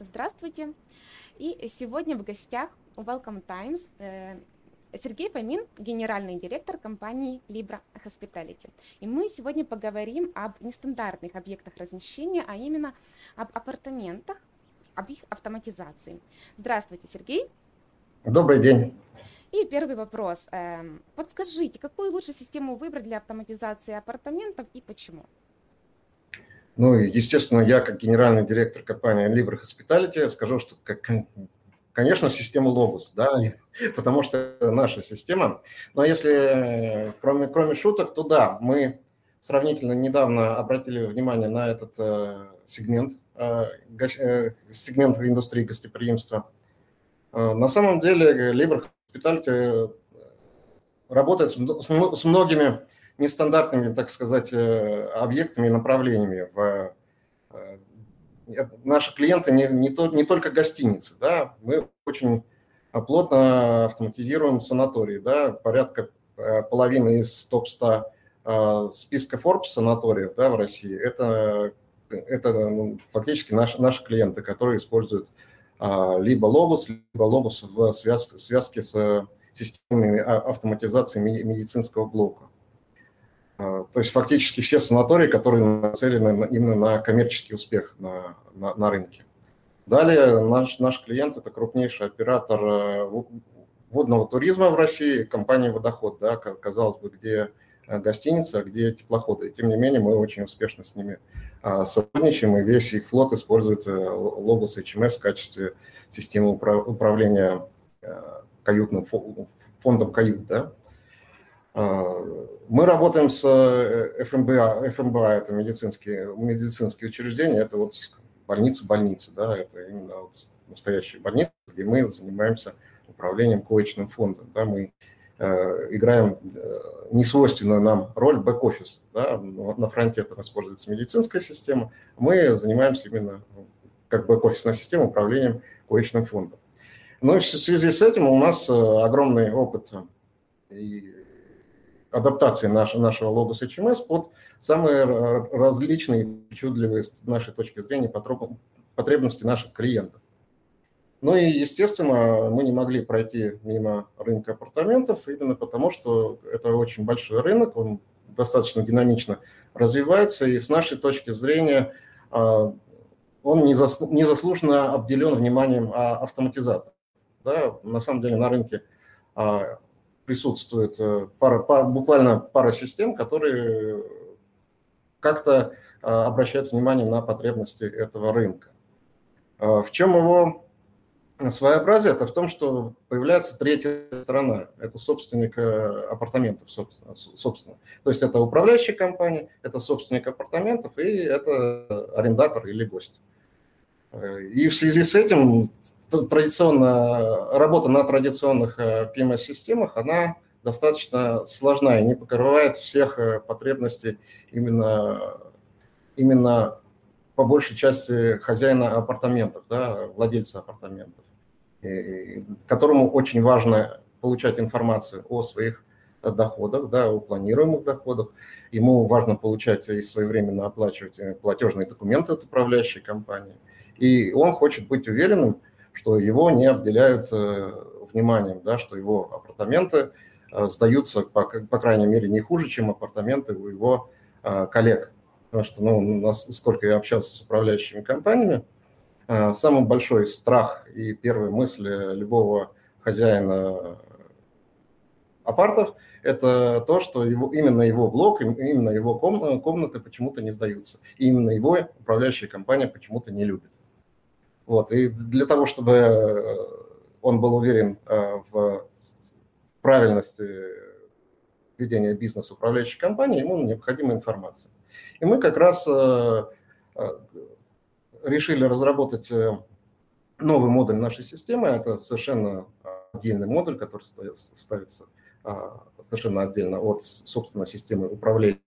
Здравствуйте. И сегодня в гостях у Welcome Times э, Сергей Фомин, генеральный директор компании Libra Hospitality. И мы сегодня поговорим об нестандартных объектах размещения, а именно об апартаментах, об их автоматизации. Здравствуйте, Сергей. Добрый день. И первый вопрос. Эм, подскажите, какую лучше систему выбрать для автоматизации апартаментов и почему? Ну, естественно, я как генеральный директор компании Libra Hospitality скажу, что, конечно, система Logos, да, потому что наша система. Но если, кроме, кроме шуток, то да, мы сравнительно недавно обратили внимание на этот э, сегмент, э, э, сегмент в индустрии гостеприимства. Э, на самом деле Libra Hospitality работает с, с многими нестандартными, так сказать, э, объектами и направлениями. В, э, наши клиенты не, не, то, не только гостиницы, да, мы очень плотно автоматизируем санатории, да, порядка э, половины из топ-100 списка Forbes санаториев да, в России, это, это ну, фактически наши, наши клиенты, которые используют либо Lobus, либо Lobus в связке, связке с системами а, автоматизации медицинского блока. А, то есть фактически все санатории, которые нацелены именно на коммерческий успех на, на, на рынке. Далее наш, наш клиент – это крупнейший оператор э, водного туризма в России, компания «Водоход», да, казалось бы, где э, гостиница, где теплоходы. И тем не менее мы очень успешно с ними а, сотрудничаем, и весь их флот использует Logos HMS в качестве системы управления э, каютным фондом кают. Да. Мы работаем с ФМБА, ФМБА это медицинские, медицинские учреждения, это вот больница-больница, да, это именно вот настоящие больницы, где мы занимаемся управлением коечным фондом, да, мы э, играем э, несвойственную нам роль бэк-офис, да, на фронте там используется медицинская система, мы занимаемся именно как бэк-офисная система управлением коечным фондом. Но в связи с этим у нас э, огромный опыт и адаптации нашего, нашего логос HMS под самые различные причудливые с нашей точки зрения потребности наших клиентов. Ну и, естественно, мы не могли пройти мимо рынка апартаментов, именно потому что это очень большой рынок, он достаточно динамично развивается, и с нашей точки зрения а, он незаслуженно обделен вниманием а, автоматизаторов. Да, на самом деле на рынке а, присутствует э, пара, пара, буквально пара систем, которые как-то э, обращают внимание на потребности этого рынка. Э, в чем его своеобразие? Это в том, что появляется третья сторона. Это собственник апартаментов, собственно. То есть это управляющая компания, это собственник апартаментов и это арендатор или гость. И в связи с этим традиционно, работа на традиционных PMS-системах, она достаточно сложна и не покрывает всех э, потребностей именно, именно по большей части хозяина апартаментов, да, владельца апартаментов, и, которому очень важно получать информацию о своих доходах, да, о планируемых доходах. Ему важно получать и своевременно оплачивать э, платежные документы от управляющей компании. И он хочет быть уверенным, что его не обделяют э, вниманием, да, что его апартаменты э, сдаются, по, по крайней мере, не хуже, чем апартаменты у его э, коллег. Потому что, ну, у нас, сколько я общался с управляющими компаниями, самый большой страх и первая мысль любого хозяина апартов – это то, что его, именно его блок, именно его комнаты почему-то не сдаются. И именно его управляющая компания почему-то не любит. Вот, и для того, чтобы э, он был уверен э, в правильности ведения бизнеса управляющей компании, ему необходима информация. И мы как раз э, решили разработать новый модуль нашей системы. Это совершенно отдельный модуль, который ставится совершенно отдельно от, собственно, системы управления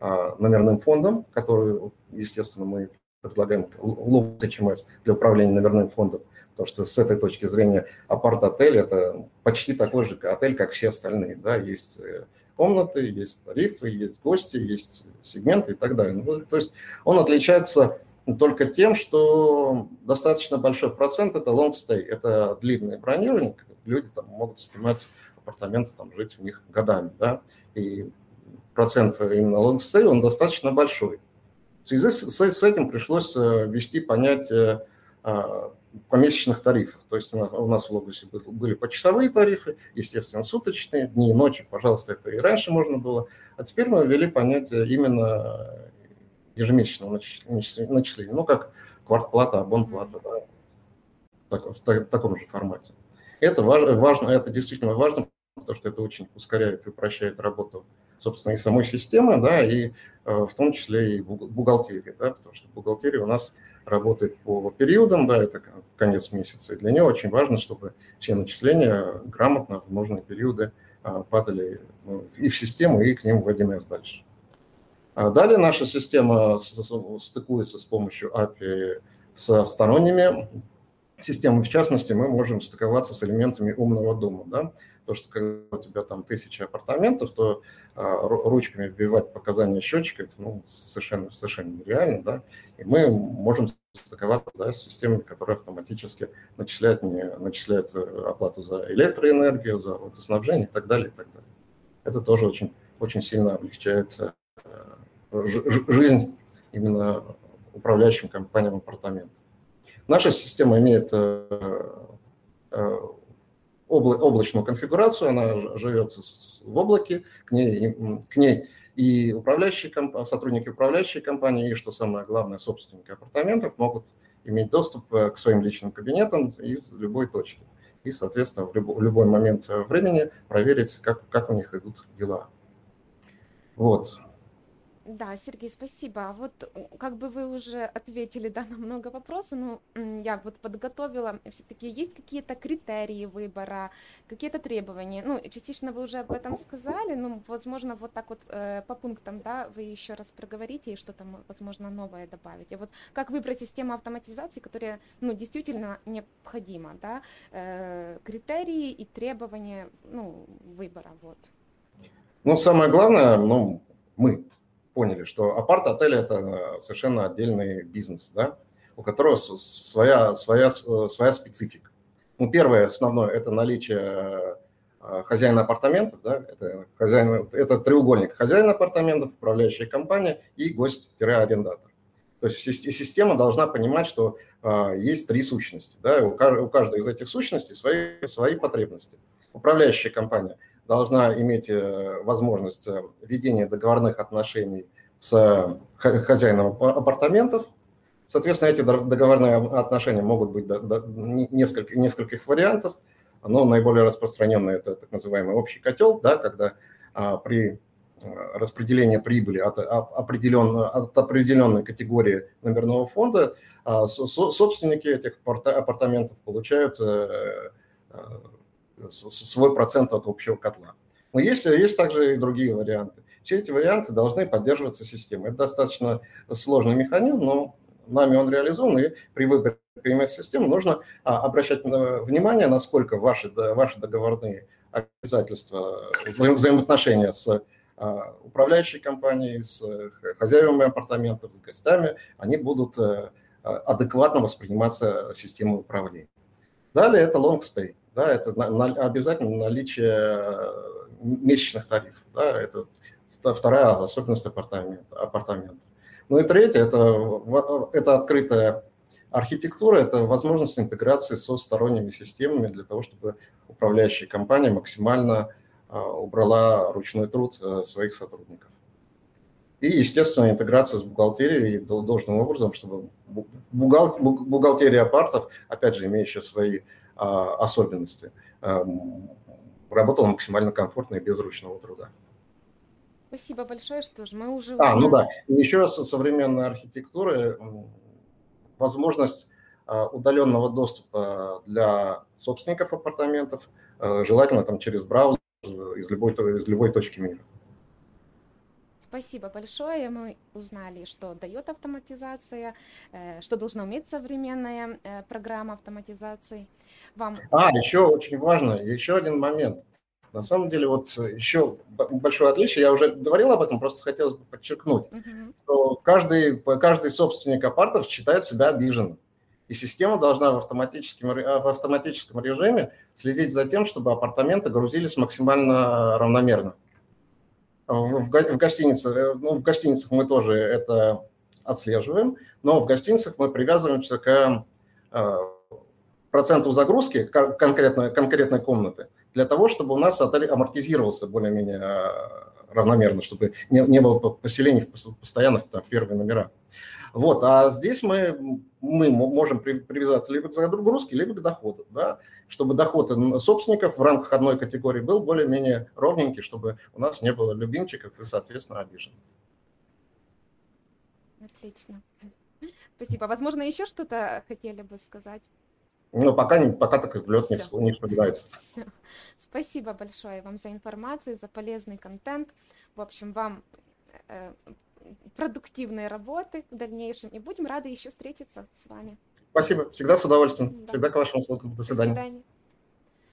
номерным фондом, которую, естественно, мы предлагаем лоб HMS для управления номерным фондом, потому что с этой точки зрения апарт-отель – это почти такой же отель, как все остальные. Да? Есть э, комнаты, есть тарифы, есть гости, есть сегменты и так далее. Ну, то есть он отличается только тем, что достаточно большой процент это long stay, это длинное бронирование, люди там могут снимать апартаменты, там жить в них годами, да, и процент именно long stay, он достаточно большой. В связи с, с этим пришлось э, ввести понятие а, помесячных тарифов. То есть у нас в Логосе были почасовые тарифы, естественно, суточные, дни и ночи, пожалуйста, это и раньше можно было. А теперь мы ввели понятие именно ежемесячного начисления, ну, как квартплата, абонплата, да, в, таком же формате. Это важно, это действительно важно, потому что это очень ускоряет и упрощает работу, собственно, и самой системы, да, и э, в том числе и бухгалтерии, да, потому что бухгалтерия у нас работает по периодам, да, это конец месяца, и для нее очень важно, чтобы все начисления грамотно в нужные периоды а, падали ну, и в систему, и к ним в 1С дальше. А далее наша система стыкуется с помощью API со сторонними системами. В частности, мы можем стыковаться с элементами умного дома. Да? То, что когда у тебя там тысяча апартаментов, то а, ручками вбивать показания счетчика, это ну, совершенно, совершенно нереально. Да? И мы можем стыковаться да, с системами, которые автоматически начисляют, не, начисляют э, оплату за электроэнергию, за водоснабжение и так далее. И так далее. Это тоже очень, очень сильно облегчает э, жизнь именно управляющим компаниям апартаментов. Наша система имеет э, э, облачную конфигурацию, она живет в облаке, к ней, к ней и управляющие, сотрудники управляющей компании, и, что самое главное, собственники апартаментов могут иметь доступ э, к своим личным кабинетам из любой точки. И, соответственно, в любой, в любой момент времени проверить, как, как у них идут дела. Вот. Да, Сергей, спасибо. А вот как бы вы уже ответили, да, на много вопросов, но я вот подготовила, все-таки есть какие-то критерии выбора, какие-то требования, ну, частично вы уже об этом сказали, но, возможно, вот так вот э, по пунктам, да, вы еще раз проговорите и что-то, возможно, новое добавите. Вот как выбрать систему автоматизации, которая, ну, действительно необходима, да, э, критерии и требования, ну, выбора, вот. Ну, самое главное, ну, мы, поняли, что апарт-отель – это совершенно отдельный бизнес, да, у которого своя, своя, своя специфика. Ну, первое, основное – это наличие э, хозяина апартаментов, да, это, хозяин, это треугольник хозяин апартаментов, управляющая компания и гость-арендатор. То есть система должна понимать, что а, есть три сущности, да, у каждой из этих сущностей свои, свои потребности. Управляющая компания должна иметь э, возможность э, ведения договорных отношений с хозяином апартаментов. Соответственно, эти договорные отношения могут быть несколько, нескольких вариантов, но наиболее распространенный это так называемый общий котел, да, когда а, при э, распределении прибыли от, определен, от определенной категории номерного фонда а, собственники этих апартаментов получают свой процент от общего котла. Но есть, есть также и другие варианты. Все эти варианты должны поддерживаться системой. Это достаточно сложный механизм, но нами он реализован, и при выборе PMS-системы нужно а, обращать внимание, насколько ваши, ваши договорные обязательства, взаимоотношения с а, управляющей компанией, с хозяевами апартаментов, с гостями, они будут э, адекватно восприниматься системой управления. Далее это long stay да, это на, на, обязательно наличие э, месячных тарифов, да, это вторая особенность апартамента. апартамента. Ну и третье, это, это открытая архитектура, это возможность интеграции со сторонними системами для того, чтобы управляющая компания максимально э, убрала ручной труд э, своих сотрудников. И, естественно, интеграция с бухгалтерией должным образом, чтобы бухгалтерия апартов, опять же, имеющая свои особенности, эм, работала максимально комфортно и без ручного труда. Спасибо большое, что же мы уже... А, ну да, еще со современной архитектуры возможность а, удаленного доступа для собственников апартаментов, э, желательно там через браузер из любой, из любой точки мира. Спасибо большое. Мы узнали, что дает автоматизация, э, что должна уметь современная э, программа автоматизации. Вам... А, еще очень важно, еще один момент. На самом деле, вот еще большое отличие, я уже говорил об этом, просто хотелось бы подчеркнуть, uh-huh. что каждый, каждый собственник апартов считает себя обиженным. И система должна в автоматическом, в автоматическом режиме следить за тем, чтобы апартаменты грузились максимально равномерно. В, в, гостинице, ну, в гостиницах мы тоже это отслеживаем, но в гостиницах мы привязываемся к э, проценту загрузки конкретной, конкретной комнаты для того, чтобы у нас отель амортизировался более-менее э, равномерно, чтобы не, не было поселений постоянно в, в первые номера. Вот, а здесь мы, мы можем привязаться либо к загрузке, либо к доходу, да, чтобы доход собственников в рамках одной категории был более-менее ровненький, чтобы у нас не было любимчиков и, соответственно, обиженных. Отлично. Спасибо. Возможно, еще что-то хотели бы сказать? Ну, пока, пока так в лед не, не вспоминается. Все. Спасибо большое вам за информацию, за полезный контент. В общем, вам э, продуктивной работы в дальнейшем. И будем рады еще встретиться с вами. Спасибо. Всегда с удовольствием. Да. Всегда к вашим услугам. До свидания. До свидания.